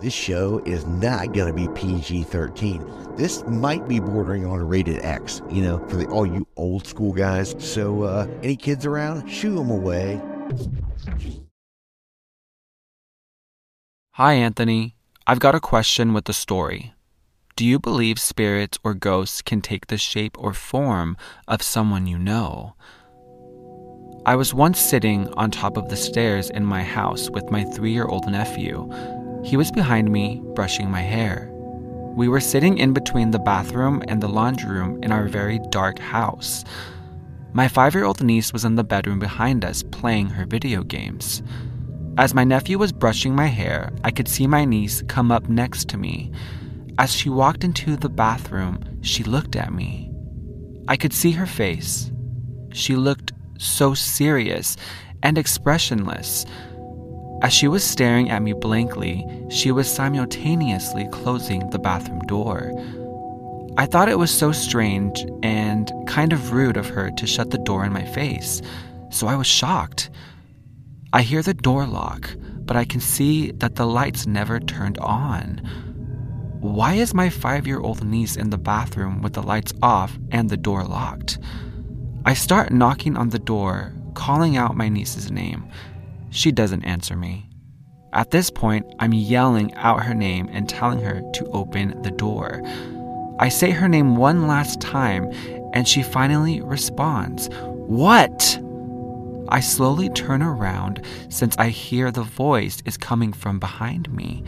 This show is not going to be PG 13. This might be bordering on a rated X, you know, for the, all you old school guys. So, uh, any kids around, shoo them away. Hi, Anthony. I've got a question with the story. Do you believe spirits or ghosts can take the shape or form of someone you know? I was once sitting on top of the stairs in my house with my three year old nephew. He was behind me, brushing my hair. We were sitting in between the bathroom and the laundry room in our very dark house. My five year old niece was in the bedroom behind us playing her video games. As my nephew was brushing my hair, I could see my niece come up next to me. As she walked into the bathroom, she looked at me. I could see her face. She looked so serious and expressionless. As she was staring at me blankly, she was simultaneously closing the bathroom door. I thought it was so strange and kind of rude of her to shut the door in my face, so I was shocked. I hear the door lock, but I can see that the lights never turned on. Why is my five year old niece in the bathroom with the lights off and the door locked? I start knocking on the door, calling out my niece's name. She doesn't answer me. At this point, I'm yelling out her name and telling her to open the door. I say her name one last time, and she finally responds, What? I slowly turn around since I hear the voice is coming from behind me.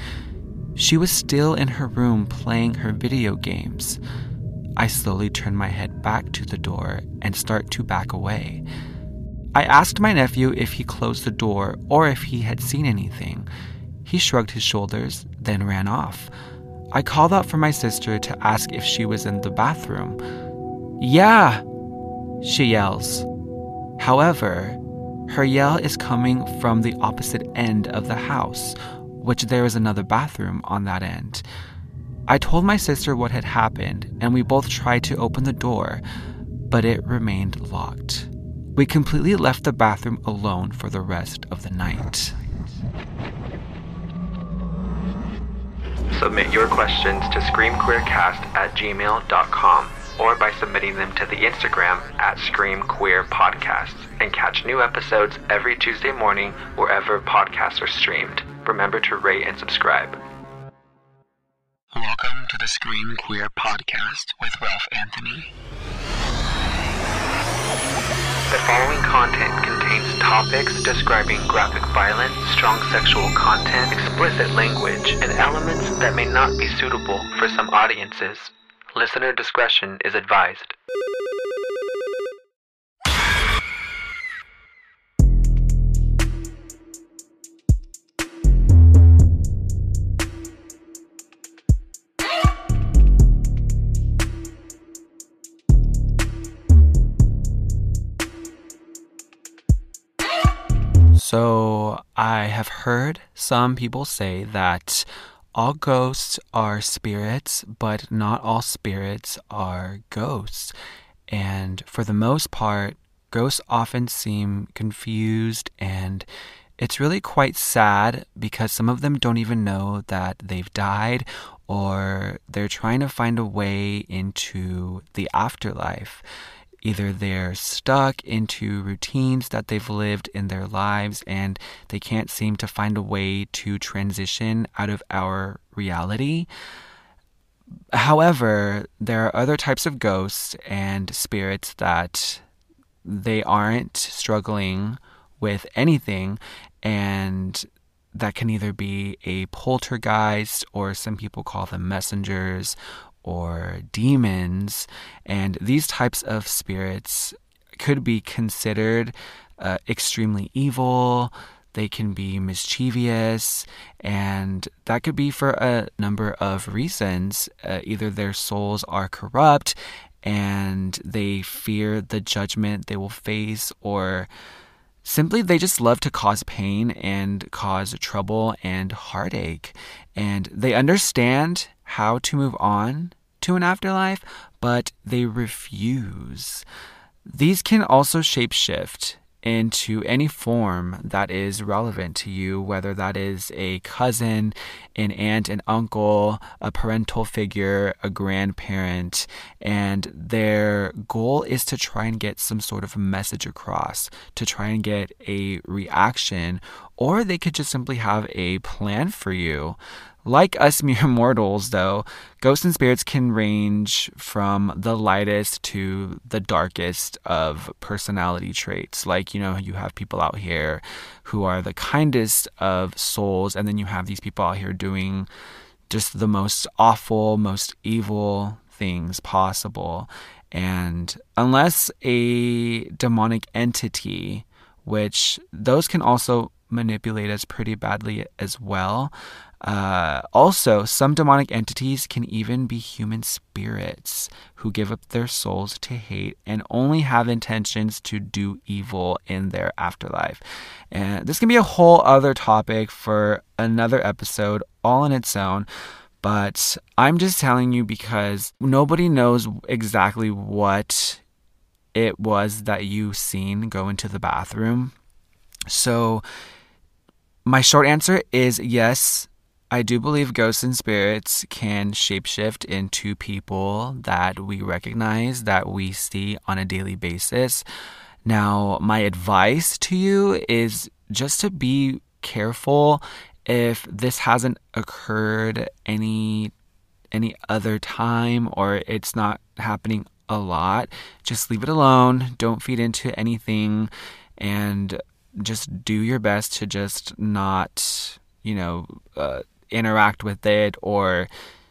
She was still in her room playing her video games. I slowly turn my head back to the door and start to back away. I asked my nephew if he closed the door or if he had seen anything. He shrugged his shoulders, then ran off. I called out for my sister to ask if she was in the bathroom. Yeah, she yells. However, her yell is coming from the opposite end of the house, which there is another bathroom on that end. I told my sister what had happened, and we both tried to open the door, but it remained locked. We completely left the bathroom alone for the rest of the night. Submit your questions to screamqueercast at gmail.com or by submitting them to the Instagram at screamqueerpodcasts and catch new episodes every Tuesday morning wherever podcasts are streamed. Remember to rate and subscribe. Welcome to the Scream Queer Podcast with Ralph Anthony. The following content contains topics describing graphic violence, strong sexual content, explicit language, and elements that may not be suitable for some audiences. Listener discretion is advised. So, I have heard some people say that all ghosts are spirits, but not all spirits are ghosts. And for the most part, ghosts often seem confused and it's really quite sad because some of them don't even know that they've died or they're trying to find a way into the afterlife. Either they're stuck into routines that they've lived in their lives and they can't seem to find a way to transition out of our reality. However, there are other types of ghosts and spirits that they aren't struggling with anything and that can either be a poltergeist or some people call them messengers or demons. And these types of spirits could be considered uh, extremely evil. They can be mischievous, and that could be for a number of reasons. Uh, either their souls are corrupt and they fear the judgment they will face, or simply they just love to cause pain and cause trouble and heartache. And they understand how to move on to an afterlife, but they refuse. These can also shapeshift into any form that is relevant to you, whether that is a cousin, an aunt, an uncle, a parental figure, a grandparent, and their goal is to try and get some sort of message across, to try and get a reaction, or they could just simply have a plan for you. Like us mere mortals, though, ghosts and spirits can range from the lightest to the darkest of personality traits. Like, you know, you have people out here who are the kindest of souls, and then you have these people out here doing just the most awful, most evil things possible. And unless a demonic entity, which those can also manipulate us pretty badly as well. Uh, also, some demonic entities can even be human spirits who give up their souls to hate and only have intentions to do evil in their afterlife. And this can be a whole other topic for another episode, all on its own. But I'm just telling you because nobody knows exactly what it was that you seen go into the bathroom. So, my short answer is yes, I do believe ghosts and spirits can shapeshift into people that we recognize, that we see on a daily basis. Now, my advice to you is just to be careful if this hasn't occurred any any other time or it's not happening a lot, just leave it alone. Don't feed into anything and just do your best to just not, you know, uh, interact with it or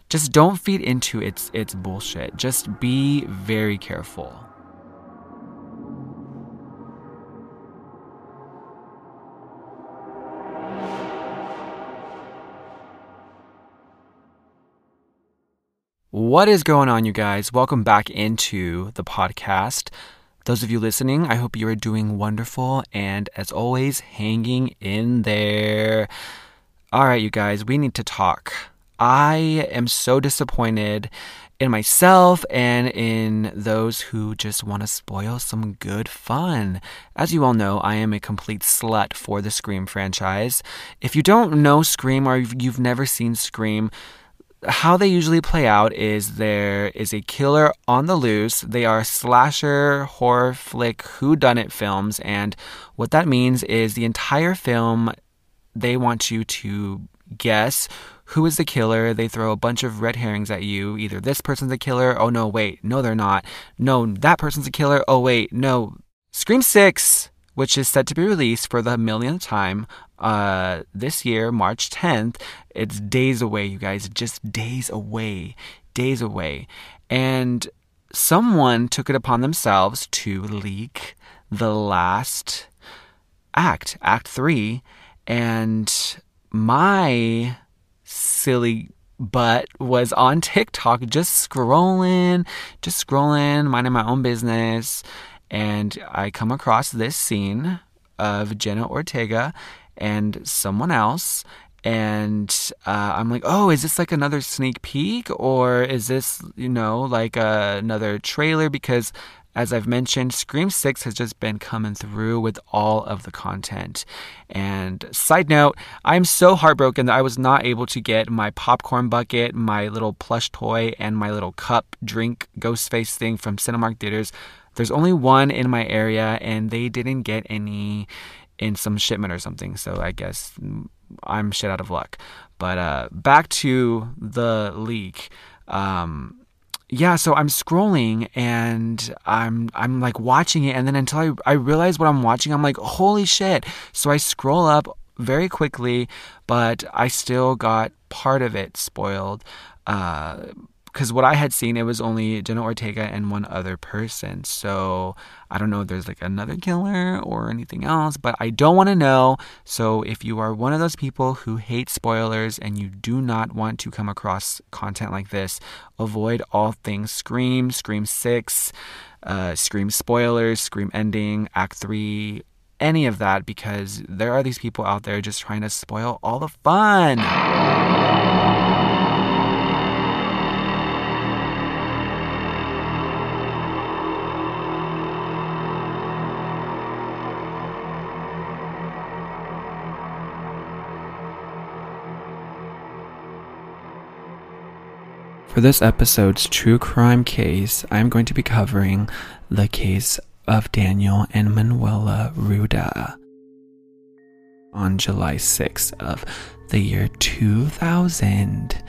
just don't feed into its its bullshit. Just be very careful. What is going on, you guys? Welcome back into the podcast. Those of you listening, I hope you are doing wonderful and, as always, hanging in there. All right, you guys, we need to talk. I am so disappointed in myself and in those who just want to spoil some good fun. As you all know, I am a complete slut for the Scream franchise. If you don't know Scream or you've never seen Scream, how they usually play out is there is a killer on the loose. They are slasher, horror flick, whodunit films, and what that means is the entire film they want you to guess who is the killer. They throw a bunch of red herrings at you. Either this person's a killer. Oh, no, wait. No, they're not. No, that person's a killer. Oh, wait. No. Scream 6, which is set to be released for the millionth time uh, this year, March 10th. It's days away, you guys. Just days away. Days away. And someone took it upon themselves to leak the last act, Act 3 and my silly butt was on TikTok just scrolling, just scrolling, minding my own business. And I come across this scene of Jenna Ortega and someone else. And uh, I'm like, oh, is this like another sneak peek? Or is this, you know, like uh, another trailer? Because as I've mentioned, Scream 6 has just been coming through with all of the content. And side note, I'm so heartbroken that I was not able to get my popcorn bucket, my little plush toy, and my little cup drink ghost face thing from Cinemark Theaters. There's only one in my area, and they didn't get any in some shipment or something. So I guess I'm shit out of luck. But uh, back to the leak. Um, yeah, so I'm scrolling and I'm I'm like watching it and then until I, I realize what I'm watching, I'm like, holy shit. So I scroll up very quickly, but I still got part of it spoiled. Uh, because what I had seen, it was only Jenna Ortega and one other person. So I don't know if there's like another killer or anything else, but I don't want to know. So if you are one of those people who hate spoilers and you do not want to come across content like this, avoid all things Scream, Scream 6, uh, Scream spoilers, Scream ending, Act 3, any of that, because there are these people out there just trying to spoil all the fun. For this episode's true crime case, I'm going to be covering the case of Daniel and Manuela Ruda. On July 6th of the year 2000,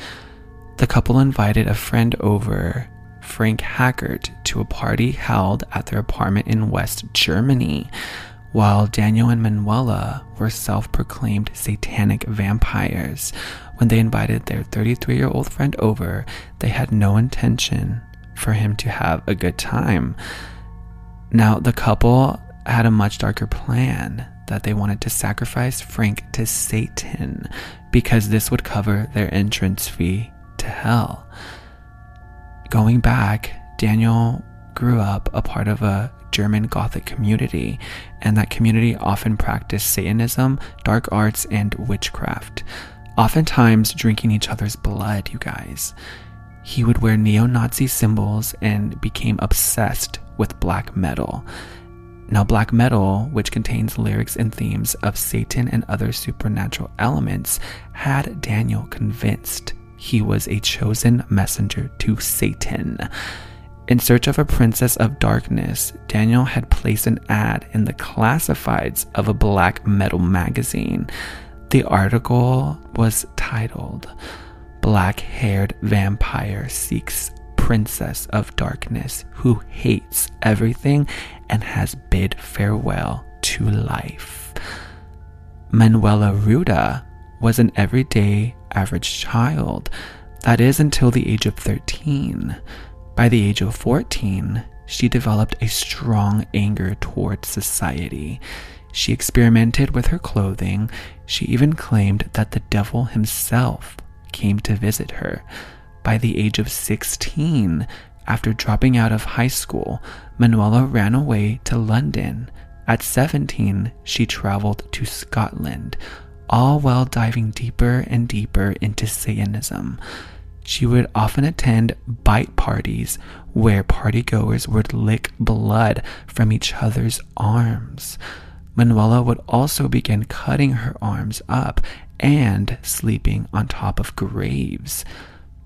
the couple invited a friend over, Frank Hackert, to a party held at their apartment in West Germany, while Daniel and Manuela were self proclaimed satanic vampires when they invited their 33 year old friend over, they had no intention for him to have a good time. Now, the couple had a much darker plan that they wanted to sacrifice Frank to Satan because this would cover their entrance fee to hell. Going back, Daniel grew up a part of a German Gothic community, and that community often practiced Satanism, dark arts, and witchcraft oftentimes drinking each other's blood, you guys. He would wear neo Nazi symbols and became obsessed with black metal. Now, black metal, which contains lyrics and themes of Satan and other supernatural elements, had Daniel convinced he was a chosen messenger to Satan. In search of a princess of darkness, Daniel had placed an ad in the classifieds of a black metal magazine. The article was titled Black Haired Vampire Seeks Princess of Darkness Who Hates Everything and Has Bid Farewell to Life. Manuela Ruda was an everyday average child, that is, until the age of 13. By the age of 14, she developed a strong anger towards society. She experimented with her clothing. She even claimed that the devil himself came to visit her. By the age of 16, after dropping out of high school, Manuela ran away to London. At 17, she traveled to Scotland, all while diving deeper and deeper into Satanism. She would often attend bite parties where partygoers would lick blood from each other's arms. Manuela would also begin cutting her arms up and sleeping on top of graves.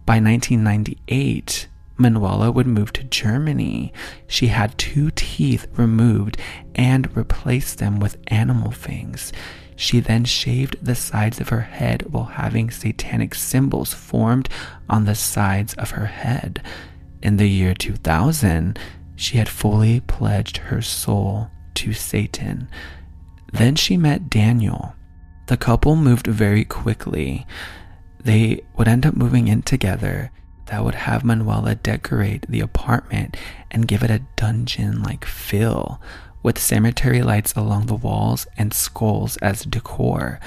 By 1998, Manuela would move to Germany. She had two teeth removed and replaced them with animal fangs. She then shaved the sides of her head while having satanic symbols formed on the sides of her head. In the year 2000, she had fully pledged her soul to Satan. Then she met Daniel. The couple moved very quickly. They would end up moving in together that would have Manuela decorate the apartment and give it a dungeon like feel with cemetery lights along the walls and skulls as decor.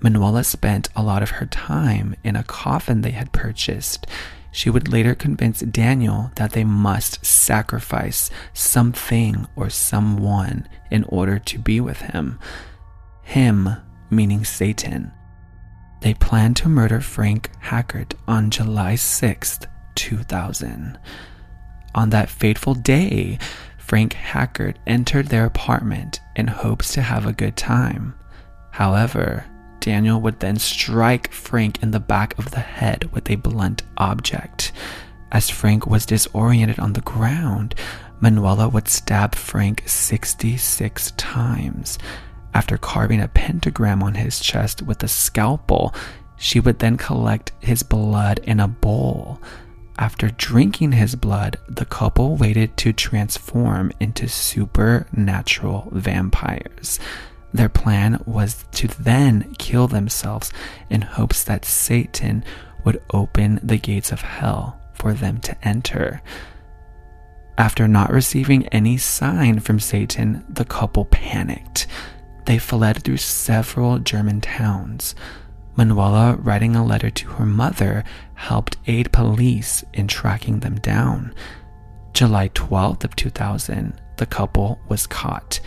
Manuela spent a lot of her time in a coffin they had purchased. She would later convince Daniel that they must sacrifice something or someone in order to be with him. Him meaning Satan. They planned to murder Frank Hackert on July 6th, 2000. On that fateful day, Frank Hackert entered their apartment in hopes to have a good time. However, Daniel would then strike Frank in the back of the head with a blunt object. As Frank was disoriented on the ground, Manuela would stab Frank 66 times. After carving a pentagram on his chest with a scalpel, she would then collect his blood in a bowl. After drinking his blood, the couple waited to transform into supernatural vampires. Their plan was to then kill themselves in hopes that Satan would open the gates of hell for them to enter. After not receiving any sign from Satan, the couple panicked. They fled through several German towns. Manuela, writing a letter to her mother, helped aid police in tracking them down. July 12th of 2000, the couple was caught.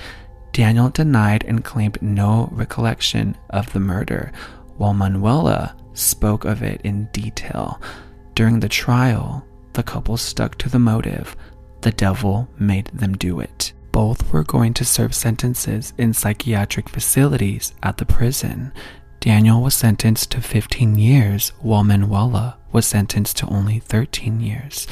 Daniel denied and claimed no recollection of the murder, while Manuela spoke of it in detail. During the trial, the couple stuck to the motive the devil made them do it. Both were going to serve sentences in psychiatric facilities at the prison. Daniel was sentenced to 15 years, while Manuela was sentenced to only 13 years.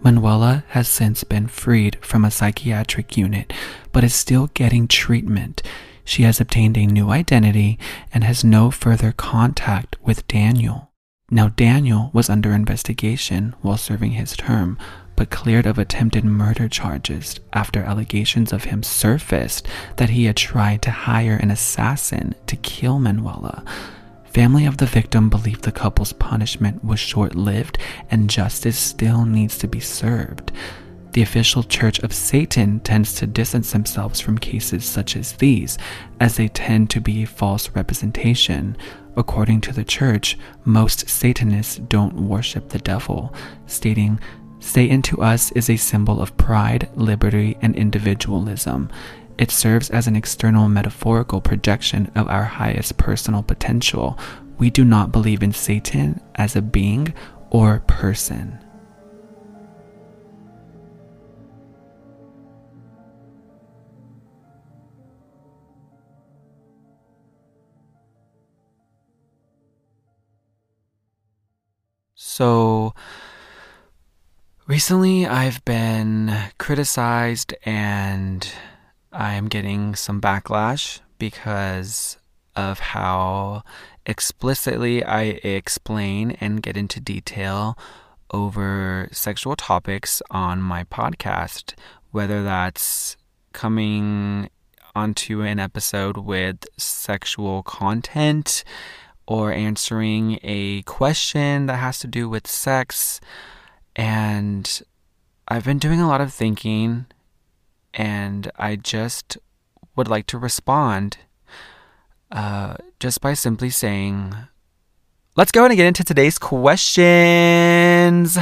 Manuela has since been freed from a psychiatric unit, but is still getting treatment. She has obtained a new identity and has no further contact with Daniel. Now, Daniel was under investigation while serving his term, but cleared of attempted murder charges after allegations of him surfaced that he had tried to hire an assassin to kill Manuela. Family of the victim believe the couple's punishment was short lived and justice still needs to be served. The official Church of Satan tends to distance themselves from cases such as these, as they tend to be a false representation. According to the church, most Satanists don't worship the devil, stating Satan to us is a symbol of pride, liberty, and individualism. It serves as an external metaphorical projection of our highest personal potential. We do not believe in Satan as a being or person. So, Recently, I've been criticized and I am getting some backlash because of how explicitly I explain and get into detail over sexual topics on my podcast, whether that's coming onto an episode with sexual content or answering a question that has to do with sex. And I've been doing a lot of thinking, and I just would like to respond uh, just by simply saying, let's go and get into today's questions.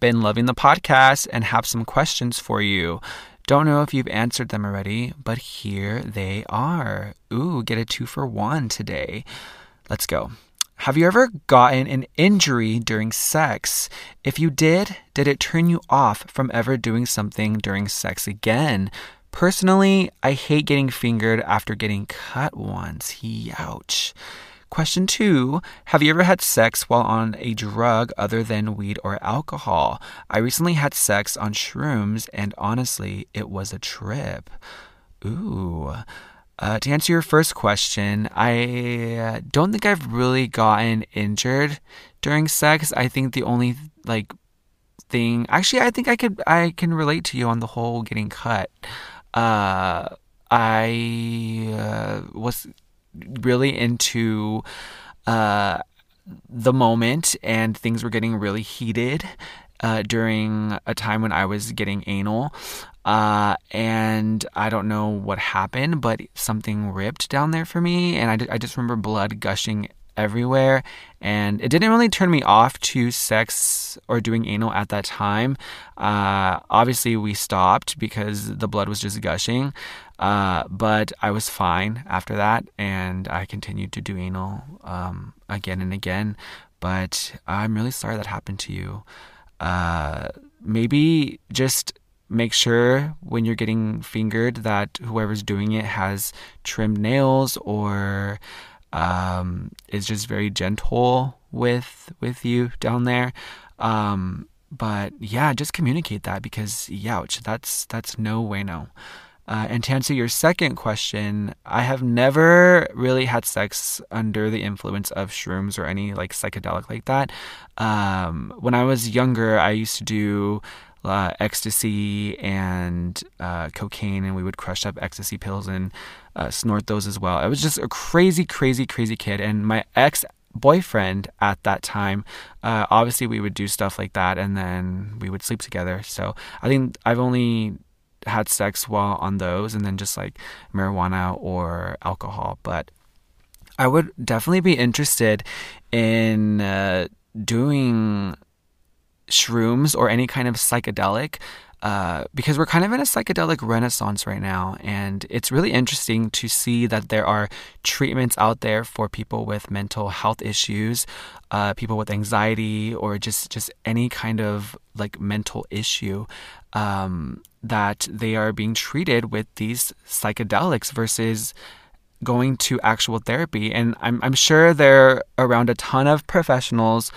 Been loving the podcast and have some questions for you. Don't know if you've answered them already, but here they are. Ooh, get a two for one today. Let's go. Have you ever gotten an injury during sex? If you did, did it turn you off from ever doing something during sex again? Personally, I hate getting fingered after getting cut once. Ouch. Question two Have you ever had sex while on a drug other than weed or alcohol? I recently had sex on shrooms, and honestly, it was a trip. Ooh. Uh, to answer your first question, I don't think I've really gotten injured during sex. I think the only like thing, actually, I think I could I can relate to you on the whole getting cut. Uh, I uh, was really into uh, the moment, and things were getting really heated uh, during a time when I was getting anal. Uh, and I don't know what happened, but something ripped down there for me, and I, I just remember blood gushing everywhere. And it didn't really turn me off to sex or doing anal at that time. Uh, obviously, we stopped because the blood was just gushing. Uh, but I was fine after that, and I continued to do anal um, again and again. But I'm really sorry that happened to you. Uh, maybe just make sure when you're getting fingered that whoever's doing it has trimmed nails or um, is just very gentle with with you down there. Um, but yeah, just communicate that because ouch, that's that's no way no. Uh, and to answer your second question, I have never really had sex under the influence of shrooms or any like psychedelic like that. Um, when I was younger, I used to do uh, ecstasy and uh, cocaine, and we would crush up ecstasy pills and uh, snort those as well. I was just a crazy, crazy, crazy kid. And my ex boyfriend at that time, uh, obviously, we would do stuff like that and then we would sleep together. So I think I've only had sex while on those and then just like marijuana or alcohol. But I would definitely be interested in uh, doing shrooms or any kind of psychedelic uh, because we're kind of in a psychedelic renaissance right now. And it's really interesting to see that there are treatments out there for people with mental health issues, uh, people with anxiety, or just, just any kind of like mental issue. Um, that they are being treated with these psychedelics versus going to actual therapy. And I'm, I'm sure they're around a ton of professionals,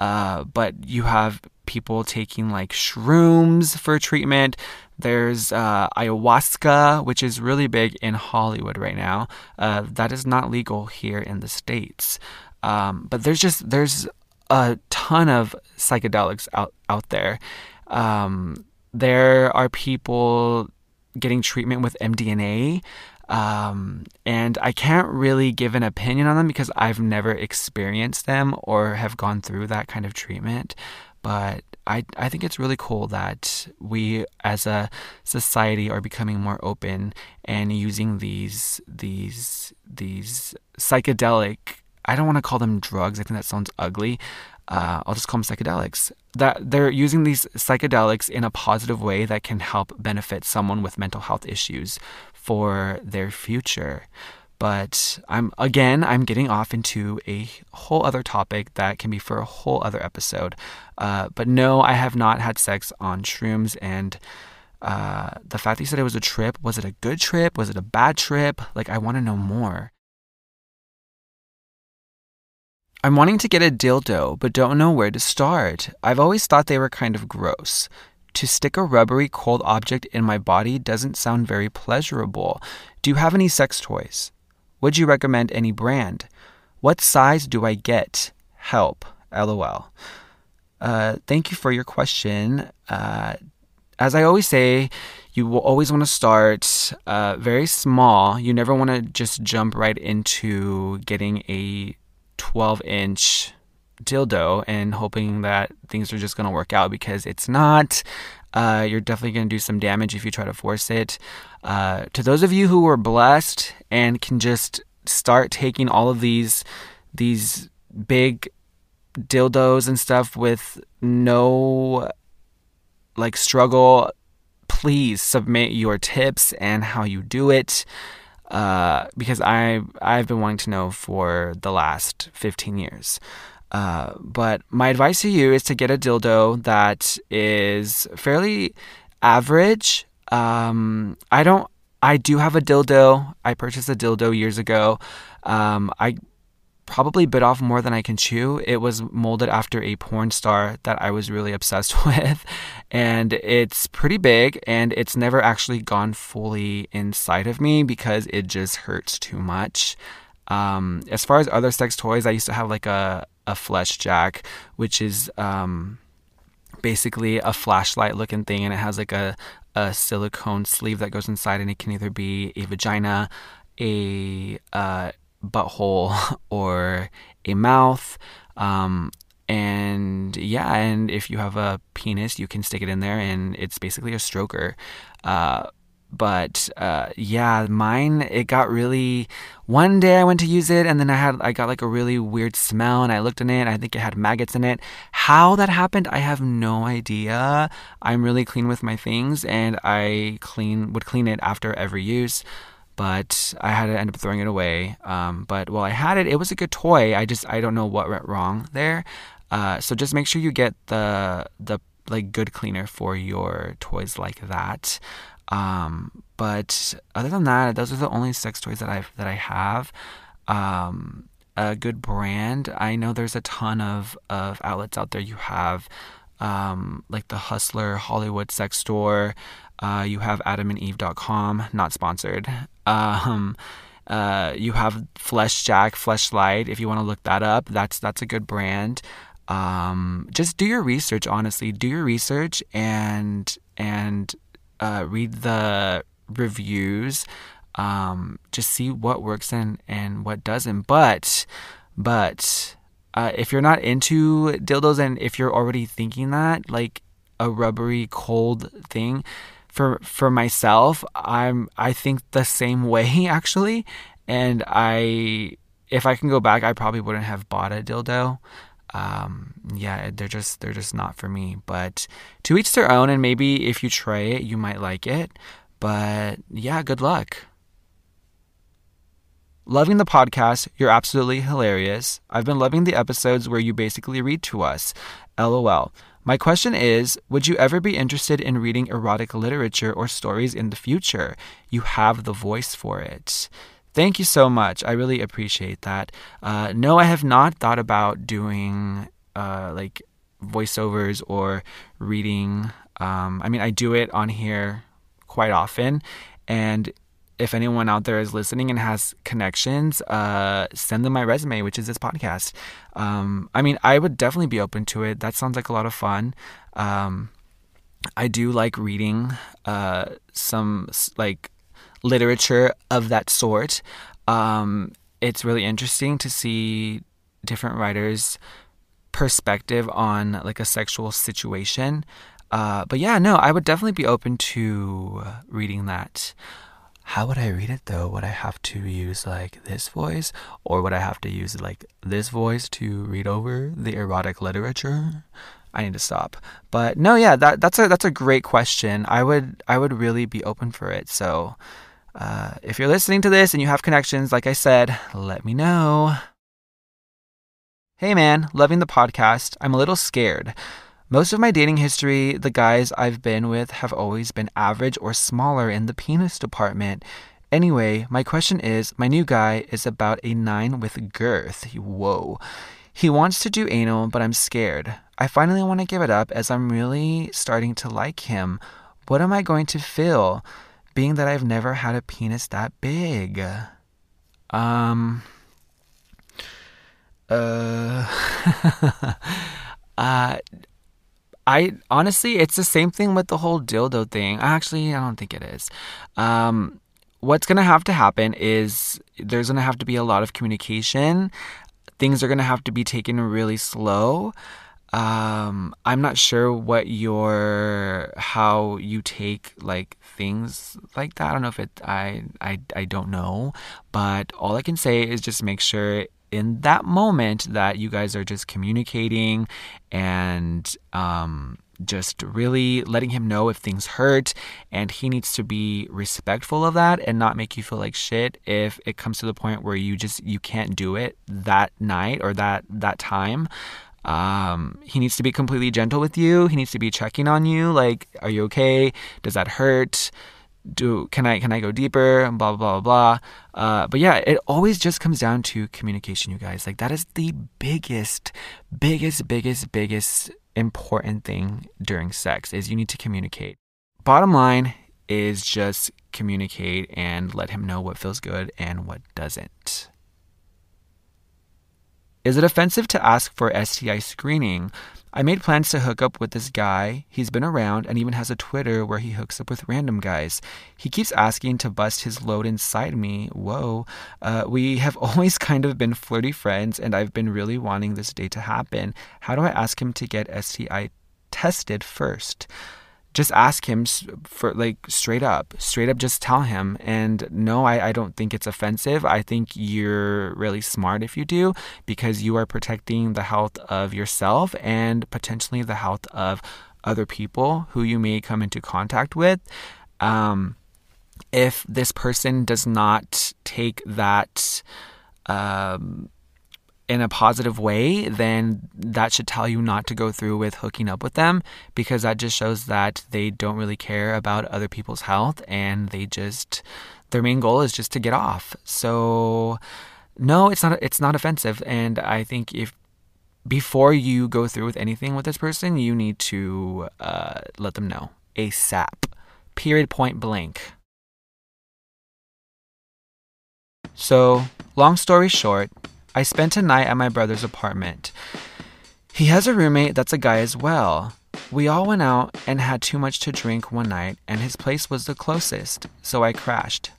uh, but you have people taking like shrooms for treatment. There's uh, ayahuasca, which is really big in Hollywood right now. Uh, that is not legal here in the states. Um, but there's just there's a ton of psychedelics out out there. Um, there are people getting treatment with MDMA. Um, and I can't really give an opinion on them because I've never experienced them or have gone through that kind of treatment. But I, I think it's really cool that we as a society are becoming more open and using these these these psychedelic I don't want to call them drugs. I think that sounds ugly. Uh, I'll just call them psychedelics. That they're using these psychedelics in a positive way that can help benefit someone with mental health issues for their future. But I'm again, I'm getting off into a whole other topic that can be for a whole other episode. Uh, but no, I have not had sex on shrooms, and uh, the fact that you said it was a trip, was it a good trip? Was it a bad trip? Like, I want to know more. I'm wanting to get a dildo, but don't know where to start. I've always thought they were kind of gross. To stick a rubbery cold object in my body doesn't sound very pleasurable. Do you have any sex toys? Would you recommend any brand? What size do I get? Help. LOL. Uh, thank you for your question. Uh, as I always say, you will always want to start uh, very small. You never want to just jump right into getting a 12 inch dildo and hoping that things are just going to work out because it's not. Uh, you're definitely going to do some damage if you try to force it. Uh, to those of you who were blessed and can just start taking all of these these big dildos and stuff with no like struggle, please submit your tips and how you do it uh, because I I've been wanting to know for the last 15 years. Uh, but my advice to you is to get a dildo that is fairly average. Um, I don't. I do have a dildo. I purchased a dildo years ago. Um, I probably bit off more than I can chew. It was molded after a porn star that I was really obsessed with. And it's pretty big and it's never actually gone fully inside of me because it just hurts too much. Um, as far as other sex toys, I used to have like a, a flesh jack, which is um, basically a flashlight looking thing and it has like a, a silicone sleeve that goes inside and it can either be a vagina, a uh, butthole or a mouth. Um, and yeah, and if you have a penis, you can stick it in there, and it's basically a stroker. Uh, but uh, yeah, mine it got really. One day I went to use it, and then I had I got like a really weird smell, and I looked in it. I think it had maggots in it. How that happened, I have no idea. I'm really clean with my things, and I clean would clean it after every use but I had to end up throwing it away. Um, but while I had it, it was a good toy. I just I don't know what went wrong there. Uh, so just make sure you get the the like good cleaner for your toys like that. Um, but other than that, those are the only sex toys that I that I have. Um, a good brand. I know there's a ton of of outlets out there. You have um, like the Hustler Hollywood Sex Store. Uh, you have adamandeve.com, not sponsored. Um, uh, you have Fleshjack, Fleshlight. If you want to look that up, that's that's a good brand. Um, just do your research. Honestly, do your research and and uh, read the reviews. Um, just see what works and and what doesn't. But but uh, if you're not into dildos and if you're already thinking that like a rubbery cold thing for for myself, I'm I think the same way actually, and I if I can go back, I probably wouldn't have bought a dildo. Um, yeah, they're just they're just not for me. But to each their own, and maybe if you try it, you might like it. But yeah, good luck. Loving the podcast, you're absolutely hilarious. I've been loving the episodes where you basically read to us. LOL. My question is Would you ever be interested in reading erotic literature or stories in the future? You have the voice for it. Thank you so much. I really appreciate that. Uh, no, I have not thought about doing uh, like voiceovers or reading. Um, I mean, I do it on here quite often. And if anyone out there is listening and has connections, uh, send them my resume, which is this podcast. Um, I mean, I would definitely be open to it. That sounds like a lot of fun. Um, I do like reading uh, some like literature of that sort. Um, it's really interesting to see different writers' perspective on like a sexual situation. Uh, but yeah, no, I would definitely be open to reading that. How would I read it though? Would I have to use like this voice or would I have to use like this voice to read over the erotic literature? I need to stop. But no, yeah, that that's a that's a great question. I would I would really be open for it. So uh, if you're listening to this and you have connections, like I said, let me know. Hey man, loving the podcast. I'm a little scared. Most of my dating history, the guys I've been with have always been average or smaller in the penis department. Anyway, my question is my new guy is about a 9 with girth. Whoa. He wants to do anal, but I'm scared. I finally want to give it up as I'm really starting to like him. What am I going to feel, being that I've never had a penis that big? Um. Uh. uh I honestly, it's the same thing with the whole dildo thing. Actually, I don't think it is. Um, what's to have to happen is there's to have to be a lot of communication. Things are to have to be taken really slow. Um, I'm not sure what your how you take like things like that. I don't know if it I I I don't know, but all I can say is just make sure in that moment that you guys are just communicating and um, just really letting him know if things hurt. And he needs to be respectful of that and not make you feel like shit if it comes to the point where you just you can't do it that night or that that time um, he needs to be completely gentle with you he needs to be checking on you like are you okay does that hurt do can I can I go deeper blah blah blah blah. Uh, but yeah, it always just comes down to communication, you guys. Like that is the biggest, biggest, biggest, biggest important thing during sex is you need to communicate. Bottom line is just communicate and let him know what feels good and what doesn't. Is it offensive to ask for STI screening? I made plans to hook up with this guy. He's been around and even has a Twitter where he hooks up with random guys. He keeps asking to bust his load inside me. Whoa. Uh, we have always kind of been flirty friends, and I've been really wanting this date to happen. How do I ask him to get STI tested first? Just ask him for like straight up straight up just tell him. And no I, I don't think it's offensive. I think you're really smart if you do because you are protecting the health of yourself and potentially the health of other people who you may come into contact with. Um, if this person does not take that um, in a positive way, then that should tell you not to go through with hooking up with them because that just shows that they don't really care about other people's health and they just their main goal is just to get off. So no, it's not it's not offensive and I think if before you go through with anything with this person, you need to uh, let them know ASAP. Period point blank. So, long story short, I spent a night at my brother's apartment. He has a roommate that's a guy as well. We all went out and had too much to drink one night, and his place was the closest, so I crashed.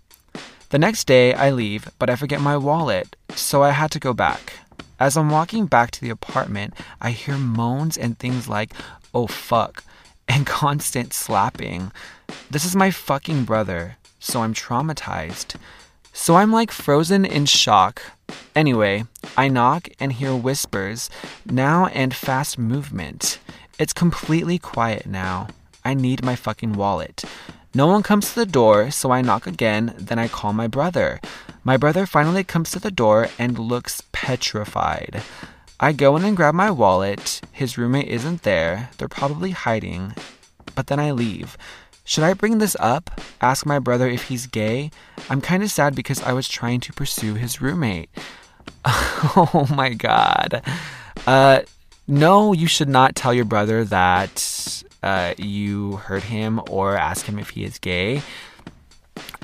The next day, I leave, but I forget my wallet, so I had to go back. As I'm walking back to the apartment, I hear moans and things like, oh fuck, and constant slapping. This is my fucking brother, so I'm traumatized. So I'm like frozen in shock. Anyway, I knock and hear whispers, now and fast movement. It's completely quiet now. I need my fucking wallet. No one comes to the door, so I knock again, then I call my brother. My brother finally comes to the door and looks petrified. I go in and grab my wallet. His roommate isn't there. They're probably hiding. But then I leave. Should I bring this up? Ask my brother if he's gay? I'm kind of sad because I was trying to pursue his roommate. oh my god. Uh, no, you should not tell your brother that uh, you hurt him or ask him if he is gay.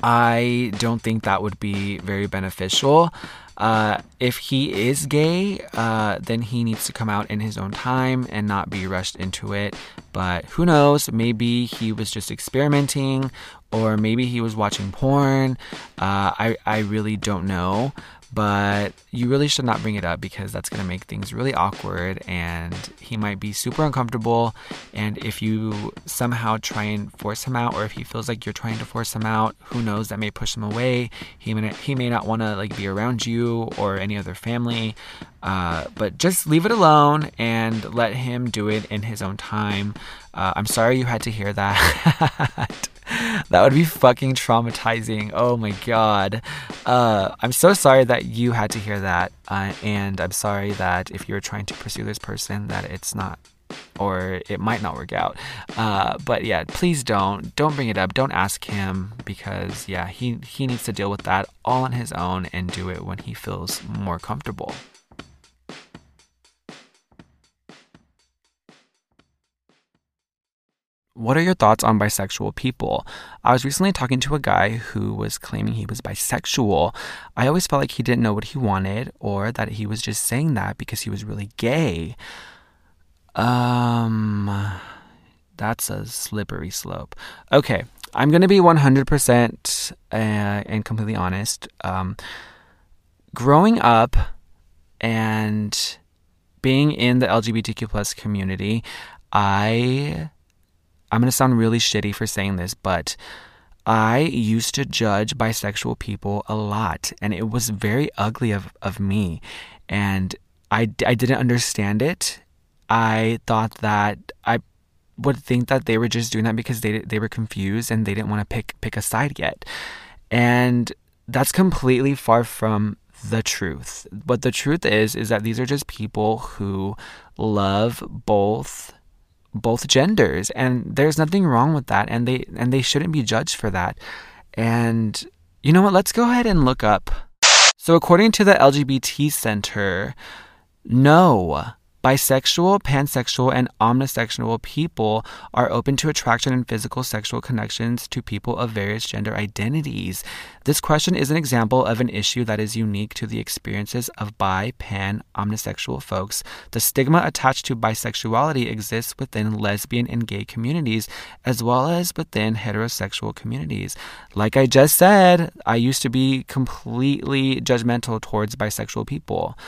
I don't think that would be very beneficial. Uh, if he is gay, uh, then he needs to come out in his own time and not be rushed into it. But who knows? Maybe he was just experimenting, or maybe he was watching porn. Uh, I I really don't know but you really should not bring it up because that's going to make things really awkward and he might be super uncomfortable. And if you somehow try and force him out or if he feels like you're trying to force him out who knows? That may push him away. He may he may not want to like be around you or any other family. Uh, but just leave it alone and let him do it in his own time. Uh, i'm sorry you had to hear that that would be fucking traumatizing. Oh my god. Uh, I'm so sorry that you had to hear that. Uh, and I'm sorry that if you're trying to pursue this person, that it's not or it might not work out. Uh, but yeah, please don't don't bring it up. Don't ask him because yeah, he he needs to deal with that all on his own and do it when he feels more comfortable. What are your thoughts on bisexual people? I was recently talking to a guy who was claiming he was bisexual. I always felt like he didn't know what he wanted or that he was just saying that because he was really gay. Um that's a slippery slope. Okay, I'm going to be 100% uh, and completely honest. Um, growing up and being in the LGBTQ plus community, I I'm going to sound really shitty for saying this, but I used to judge bisexual people a lot, and it was very ugly of, of me. And I, I didn't understand it. I thought that I would think that they were just doing that because they they were confused and they didn't want to pick pick a side yet. And that's completely far from the truth. But the truth is is that these are just people who love both both genders and there's nothing wrong with that and they and they shouldn't be judged for that. And you know what? Let's go ahead and look up. So according to the lgbt center no Bisexual, pansexual, and omnisexual people are open to attraction and physical sexual connections to people of various gender identities. This question is an example of an issue that is unique to the experiences of bi, pan, omnisexual folks. The stigma attached to bisexuality exists within lesbian and gay communities, as well as within heterosexual communities. Like I just said, I used to be completely judgmental towards bisexual people.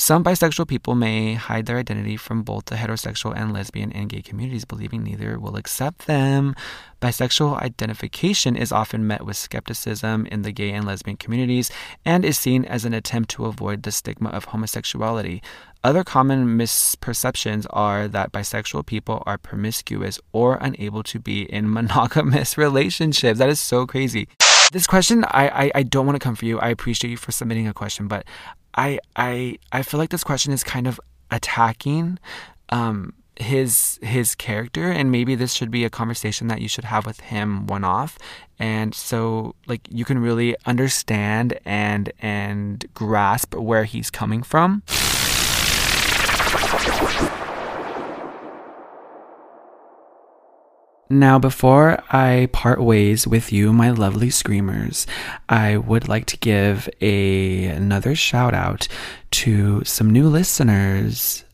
Some bisexual people may hide their identity from both the heterosexual and lesbian and gay communities, believing neither will accept them. Bisexual identification is often met with skepticism in the gay and lesbian communities and is seen as an attempt to avoid the stigma of homosexuality. Other common misperceptions are that bisexual people are promiscuous or unable to be in monogamous relationships. That is so crazy. This question, I, I, I don't want to come for you. I appreciate you for submitting a question, but I I I feel like this question is kind of attacking um, his his character, and maybe this should be a conversation that you should have with him one off, and so like you can really understand and and grasp where he's coming from. Now, before I part ways with you, my lovely screamers, I would like to give a, another shout out to some new listeners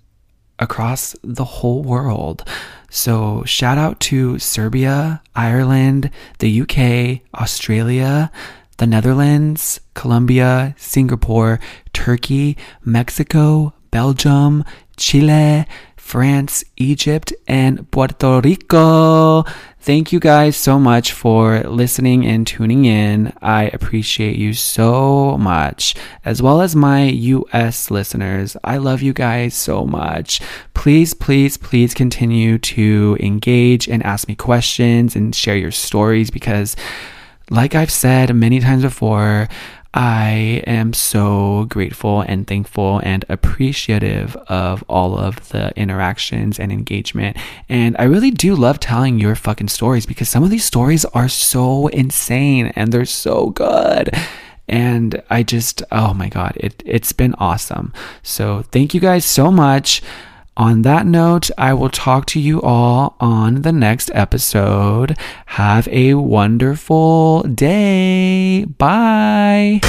across the whole world. So, shout out to Serbia, Ireland, the UK, Australia, the Netherlands, Colombia, Singapore, Turkey, Mexico, Belgium, Chile, France, Egypt, and Puerto Rico. Thank you guys so much for listening and tuning in. I appreciate you so much, as well as my US listeners. I love you guys so much. Please, please, please continue to engage and ask me questions and share your stories because, like I've said many times before, I am so grateful and thankful and appreciative of all of the interactions and engagement. And I really do love telling your fucking stories because some of these stories are so insane and they're so good. And I just, oh my God, it, it's been awesome. So thank you guys so much. On that note, I will talk to you all on the next episode. Have a wonderful day. Bye.